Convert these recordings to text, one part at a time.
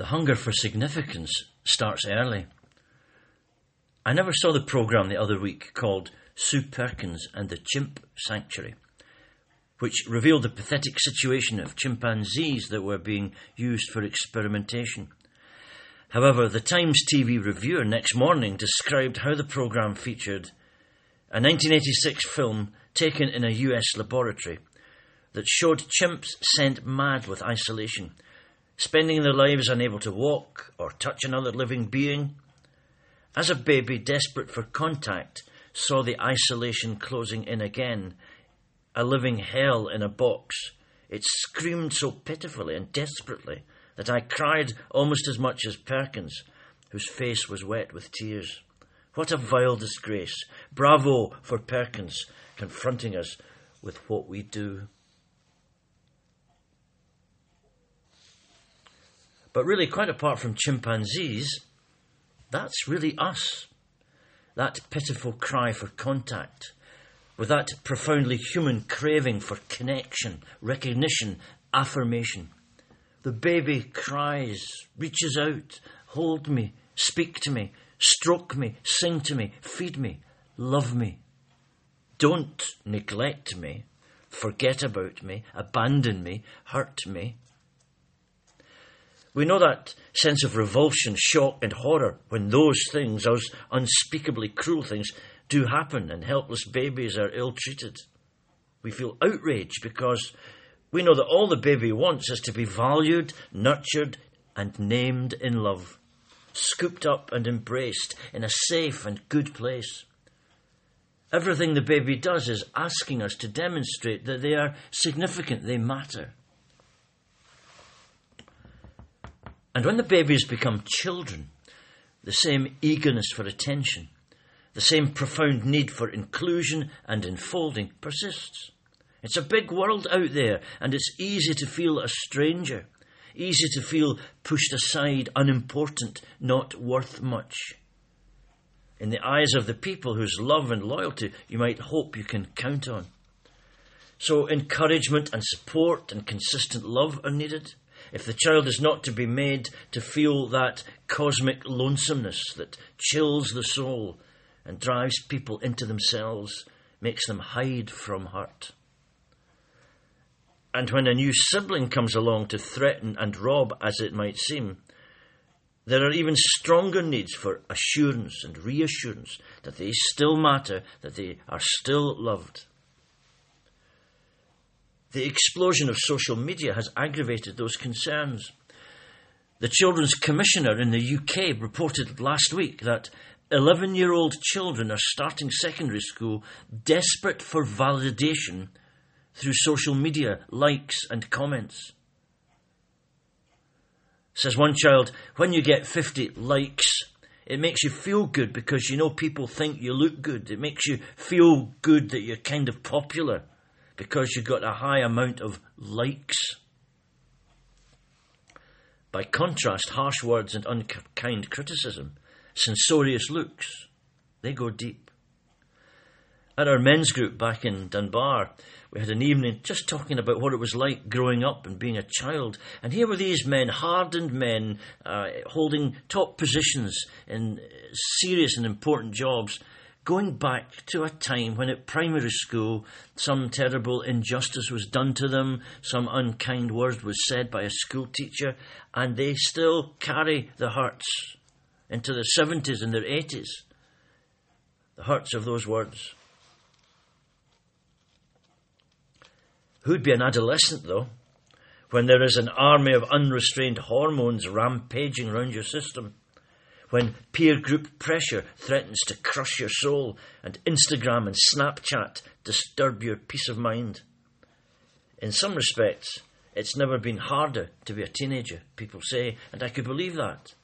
The hunger for significance starts early. I never saw the programme the other week called Sue Perkins and the Chimp Sanctuary, which revealed the pathetic situation of chimpanzees that were being used for experimentation. However, the Times TV reviewer next morning described how the programme featured a 1986 film taken in a US laboratory that showed chimps sent mad with isolation, spending their lives unable to walk or touch another living being. As a baby desperate for contact saw the isolation closing in again, a living hell in a box, it screamed so pitifully and desperately that I cried almost as much as Perkins, whose face was wet with tears. What a vile disgrace. Bravo for Perkins confronting us with what we do. But really, quite apart from chimpanzees, that's really us. That pitiful cry for contact, with that profoundly human craving for connection, recognition, affirmation. The baby cries, reaches out, hold me, speak to me, stroke me, sing to me, feed me, love me. Don't neglect me, forget about me, abandon me, hurt me. We know that sense of revulsion, shock, and horror when those things, those unspeakably cruel things, do happen and helpless babies are ill treated. We feel outraged because we know that all the baby wants is to be valued, nurtured, and named in love, scooped up and embraced in a safe and good place. Everything the baby does is asking us to demonstrate that they are significant, they matter. And when the babies become children, the same eagerness for attention, the same profound need for inclusion and enfolding persists. It's a big world out there, and it's easy to feel a stranger, easy to feel pushed aside, unimportant, not worth much. In the eyes of the people whose love and loyalty you might hope you can count on. So, encouragement and support and consistent love are needed. If the child is not to be made to feel that cosmic lonesomeness that chills the soul and drives people into themselves, makes them hide from hurt. And when a new sibling comes along to threaten and rob, as it might seem, there are even stronger needs for assurance and reassurance that they still matter, that they are still loved. The explosion of social media has aggravated those concerns. The Children's Commissioner in the UK reported last week that 11 year old children are starting secondary school desperate for validation through social media, likes, and comments. Says one child, when you get 50 likes, it makes you feel good because you know people think you look good. It makes you feel good that you're kind of popular because you got a high amount of likes. By contrast, harsh words and unkind criticism, censorious looks, they go deep. At our men's group back in Dunbar, we had an evening just talking about what it was like growing up and being a child. And here were these men, hardened men, uh, holding top positions in serious and important jobs, going back to a time when at primary school some terrible injustice was done to them, some unkind word was said by a school teacher, and they still carry the hurts into their 70s and their 80s. The hurts of those words. Who'd be an adolescent, though, when there is an army of unrestrained hormones rampaging around your system? When peer group pressure threatens to crush your soul and Instagram and Snapchat disturb your peace of mind. In some respects, it's never been harder to be a teenager, people say, and I could believe that.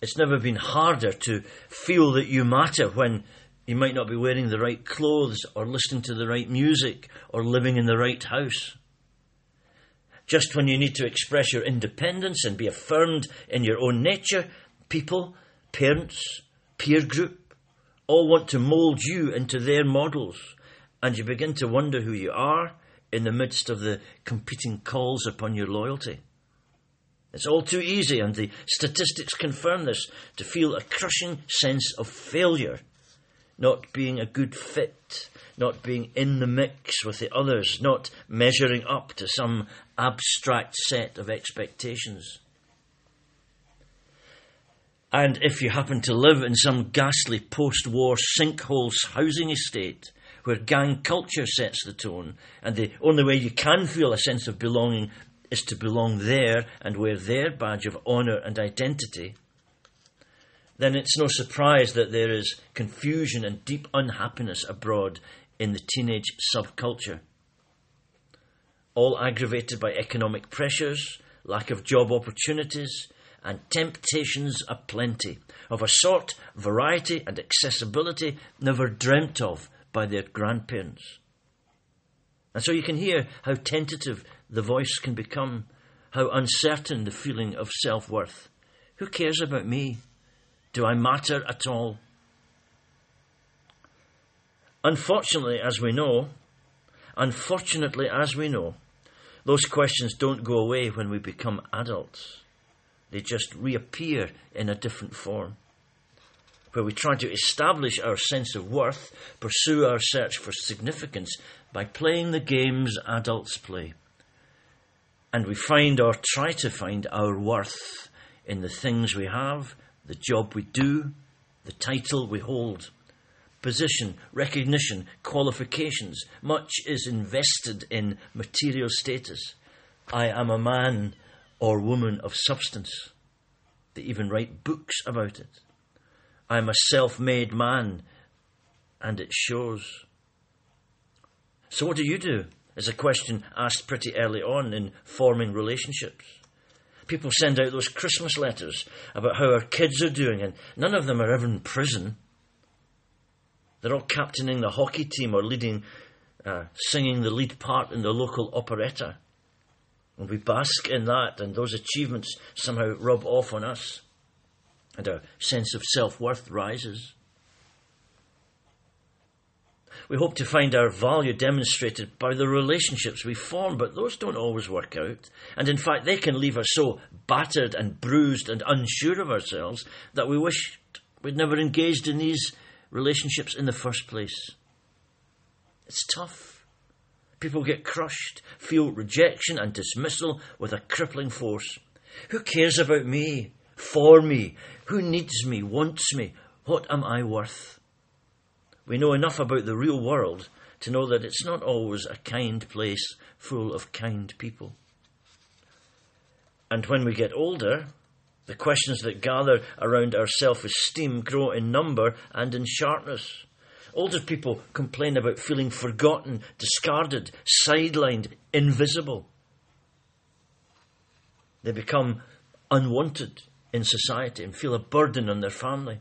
It's never been harder to feel that you matter when you might not be wearing the right clothes or listening to the right music or living in the right house just when you need to express your independence and be affirmed in your own nature, people, parents, peer group, all want to mould you into their models, and you begin to wonder who you are in the midst of the competing calls upon your loyalty. It's all too easy, and the statistics confirm this, to feel a crushing sense of failure, not being a good fit, not being in the mix with the others, not measuring up to some abstract set of expectations. And if you happen to live in some ghastly post war sinkholes housing estate where gang culture sets the tone, and the only way you can feel a sense of belonging is to belong there and wear their badge of honour and identity, then it's no surprise that there is confusion and deep unhappiness abroad in the teenage subculture. All aggravated by economic pressures, lack of job opportunities, and temptations aplenty, of a sort, variety, and accessibility never dreamt of by their grandparents. And so you can hear how tentative the voice can become, how uncertain the feeling of self worth. Who cares about me? Do I matter at all? Unfortunately, as we know, unfortunately, as we know, those questions don't go away when we become adults. They just reappear in a different form. Where we try to establish our sense of worth, pursue our search for significance by playing the games adults play. And we find or try to find our worth in the things we have, the job we do, the title we hold. Position, recognition, qualifications. Much is invested in material status. I am a man or woman of substance. They even write books about it. I am a self made man, and it shows. So, what do you do? Is a question asked pretty early on in forming relationships. People send out those Christmas letters about how our kids are doing, and none of them are ever in prison. They're all captaining the hockey team or leading, uh, singing the lead part in the local operetta. And we bask in that, and those achievements somehow rub off on us, and our sense of self worth rises. We hope to find our value demonstrated by the relationships we form, but those don't always work out. And in fact, they can leave us so battered and bruised and unsure of ourselves that we wish we'd never engaged in these relationships in the first place. It's tough. People get crushed, feel rejection and dismissal with a crippling force. Who cares about me? For me? Who needs me? Wants me? What am I worth? We know enough about the real world to know that it's not always a kind place full of kind people. And when we get older, the questions that gather around our self esteem grow in number and in sharpness. Older people complain about feeling forgotten, discarded, sidelined, invisible. They become unwanted in society and feel a burden on their family.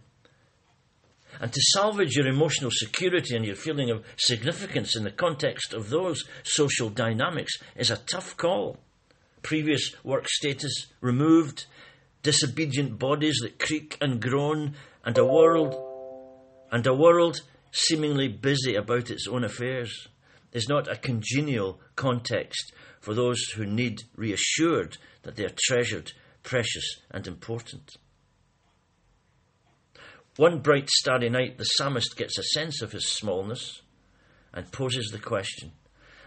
And to salvage your emotional security and your feeling of significance in the context of those social dynamics is a tough call. Previous work status removed, disobedient bodies that creak and groan, and a world and a world seemingly busy about its own affairs, is not a congenial context for those who need reassured that they are treasured, precious, and important. One bright starry night, the psalmist gets a sense of his smallness and poses the question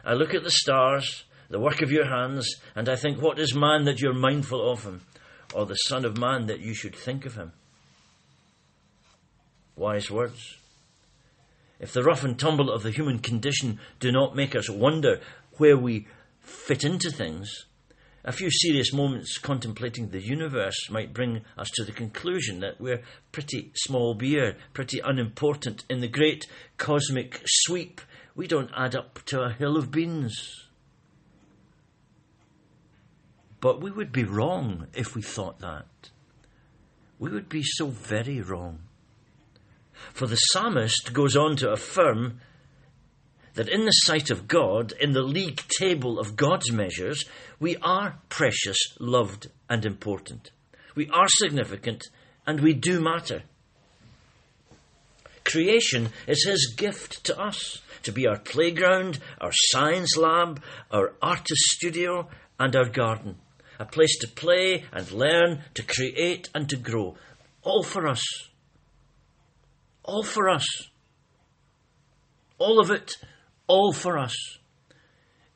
I look at the stars, the work of your hands, and I think, What is man that you're mindful of him, or the Son of Man that you should think of him? Wise words. If the rough and tumble of the human condition do not make us wonder where we fit into things, a few serious moments contemplating the universe might bring us to the conclusion that we're pretty small beer, pretty unimportant in the great cosmic sweep. We don't add up to a hill of beans. But we would be wrong if we thought that. We would be so very wrong. For the psalmist goes on to affirm that in the sight of God, in the league table of God's measures, we are precious, loved, and important. We are significant, and we do matter. Creation is His gift to us to be our playground, our science lab, our artist studio, and our garden. A place to play and learn, to create and to grow. All for us. All for us. All of it, all for us.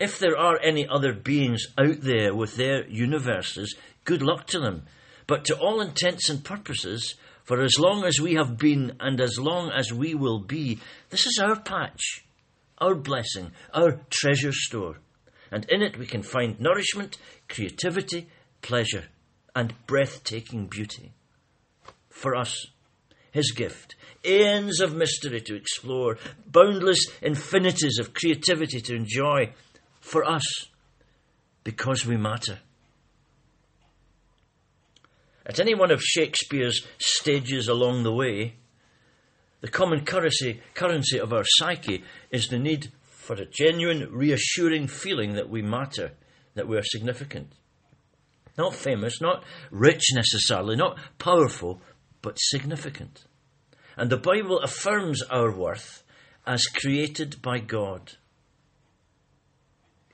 If there are any other beings out there with their universes, good luck to them. But to all intents and purposes, for as long as we have been and as long as we will be, this is our patch, our blessing, our treasure store. And in it we can find nourishment, creativity, pleasure, and breathtaking beauty. For us, His gift, aeons of mystery to explore, boundless infinities of creativity to enjoy. For us, because we matter. At any one of Shakespeare's stages along the way, the common currency, currency of our psyche is the need for a genuine, reassuring feeling that we matter, that we are significant. Not famous, not rich necessarily, not powerful, but significant. And the Bible affirms our worth as created by God.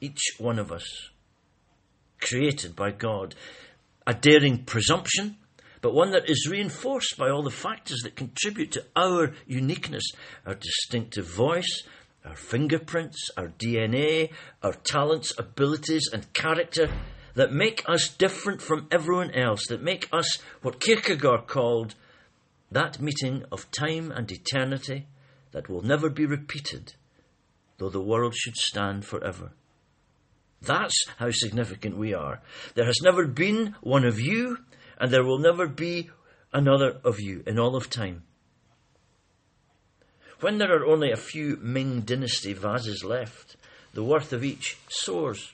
Each one of us, created by God a daring presumption, but one that is reinforced by all the factors that contribute to our uniqueness, our distinctive voice, our fingerprints, our DNA, our talents, abilities, and character that make us different from everyone else, that make us what Kierkegaard called that meeting of time and eternity that will never be repeated, though the world should stand forever. That's how significant we are. There has never been one of you, and there will never be another of you in all of time. When there are only a few Ming Dynasty vases left, the worth of each soars.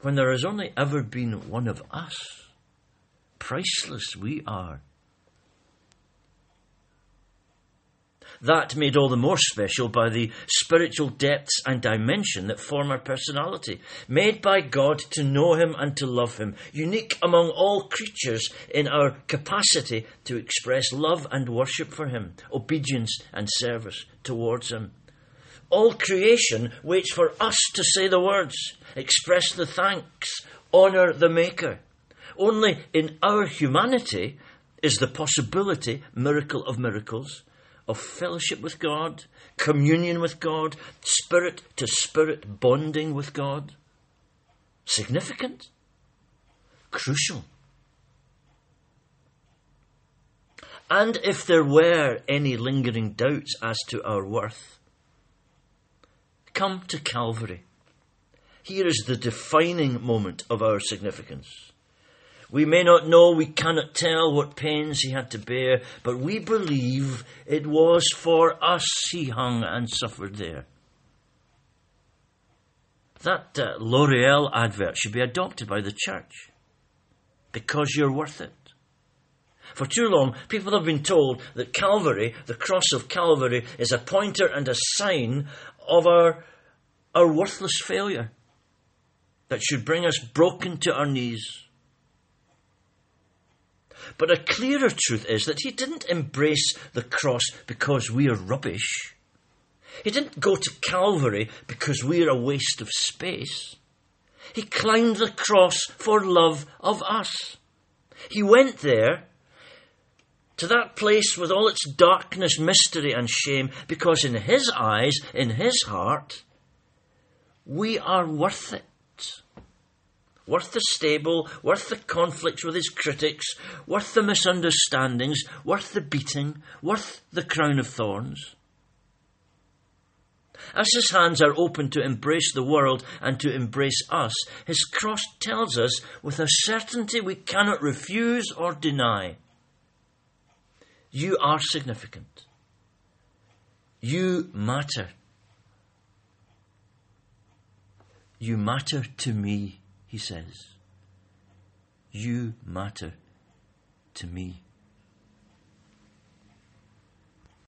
When there has only ever been one of us, priceless we are. That made all the more special by the spiritual depths and dimension that form our personality. Made by God to know Him and to love Him. Unique among all creatures in our capacity to express love and worship for Him, obedience and service towards Him. All creation waits for us to say the words, express the thanks, honour the Maker. Only in our humanity is the possibility, miracle of miracles, of fellowship with God, communion with God, spirit to spirit bonding with God. Significant, crucial. And if there were any lingering doubts as to our worth, come to Calvary. Here is the defining moment of our significance. We may not know, we cannot tell what pains he had to bear, but we believe it was for us he hung and suffered there. That uh, L'Oreal advert should be adopted by the church because you're worth it. For too long, people have been told that Calvary, the cross of Calvary, is a pointer and a sign of our, our worthless failure that should bring us broken to our knees. But a clearer truth is that he didn't embrace the cross because we are rubbish. He didn't go to Calvary because we're a waste of space. He climbed the cross for love of us. He went there to that place with all its darkness, mystery, and shame because in his eyes, in his heart, we are worth it worth the stable, worth the conflicts with his critics, worth the misunderstandings, worth the beating, worth the crown of thorns. As his hands are open to embrace the world and to embrace us, his cross tells us with a certainty we cannot refuse or deny you are significant. You matter. You matter to me he says. You matter to me.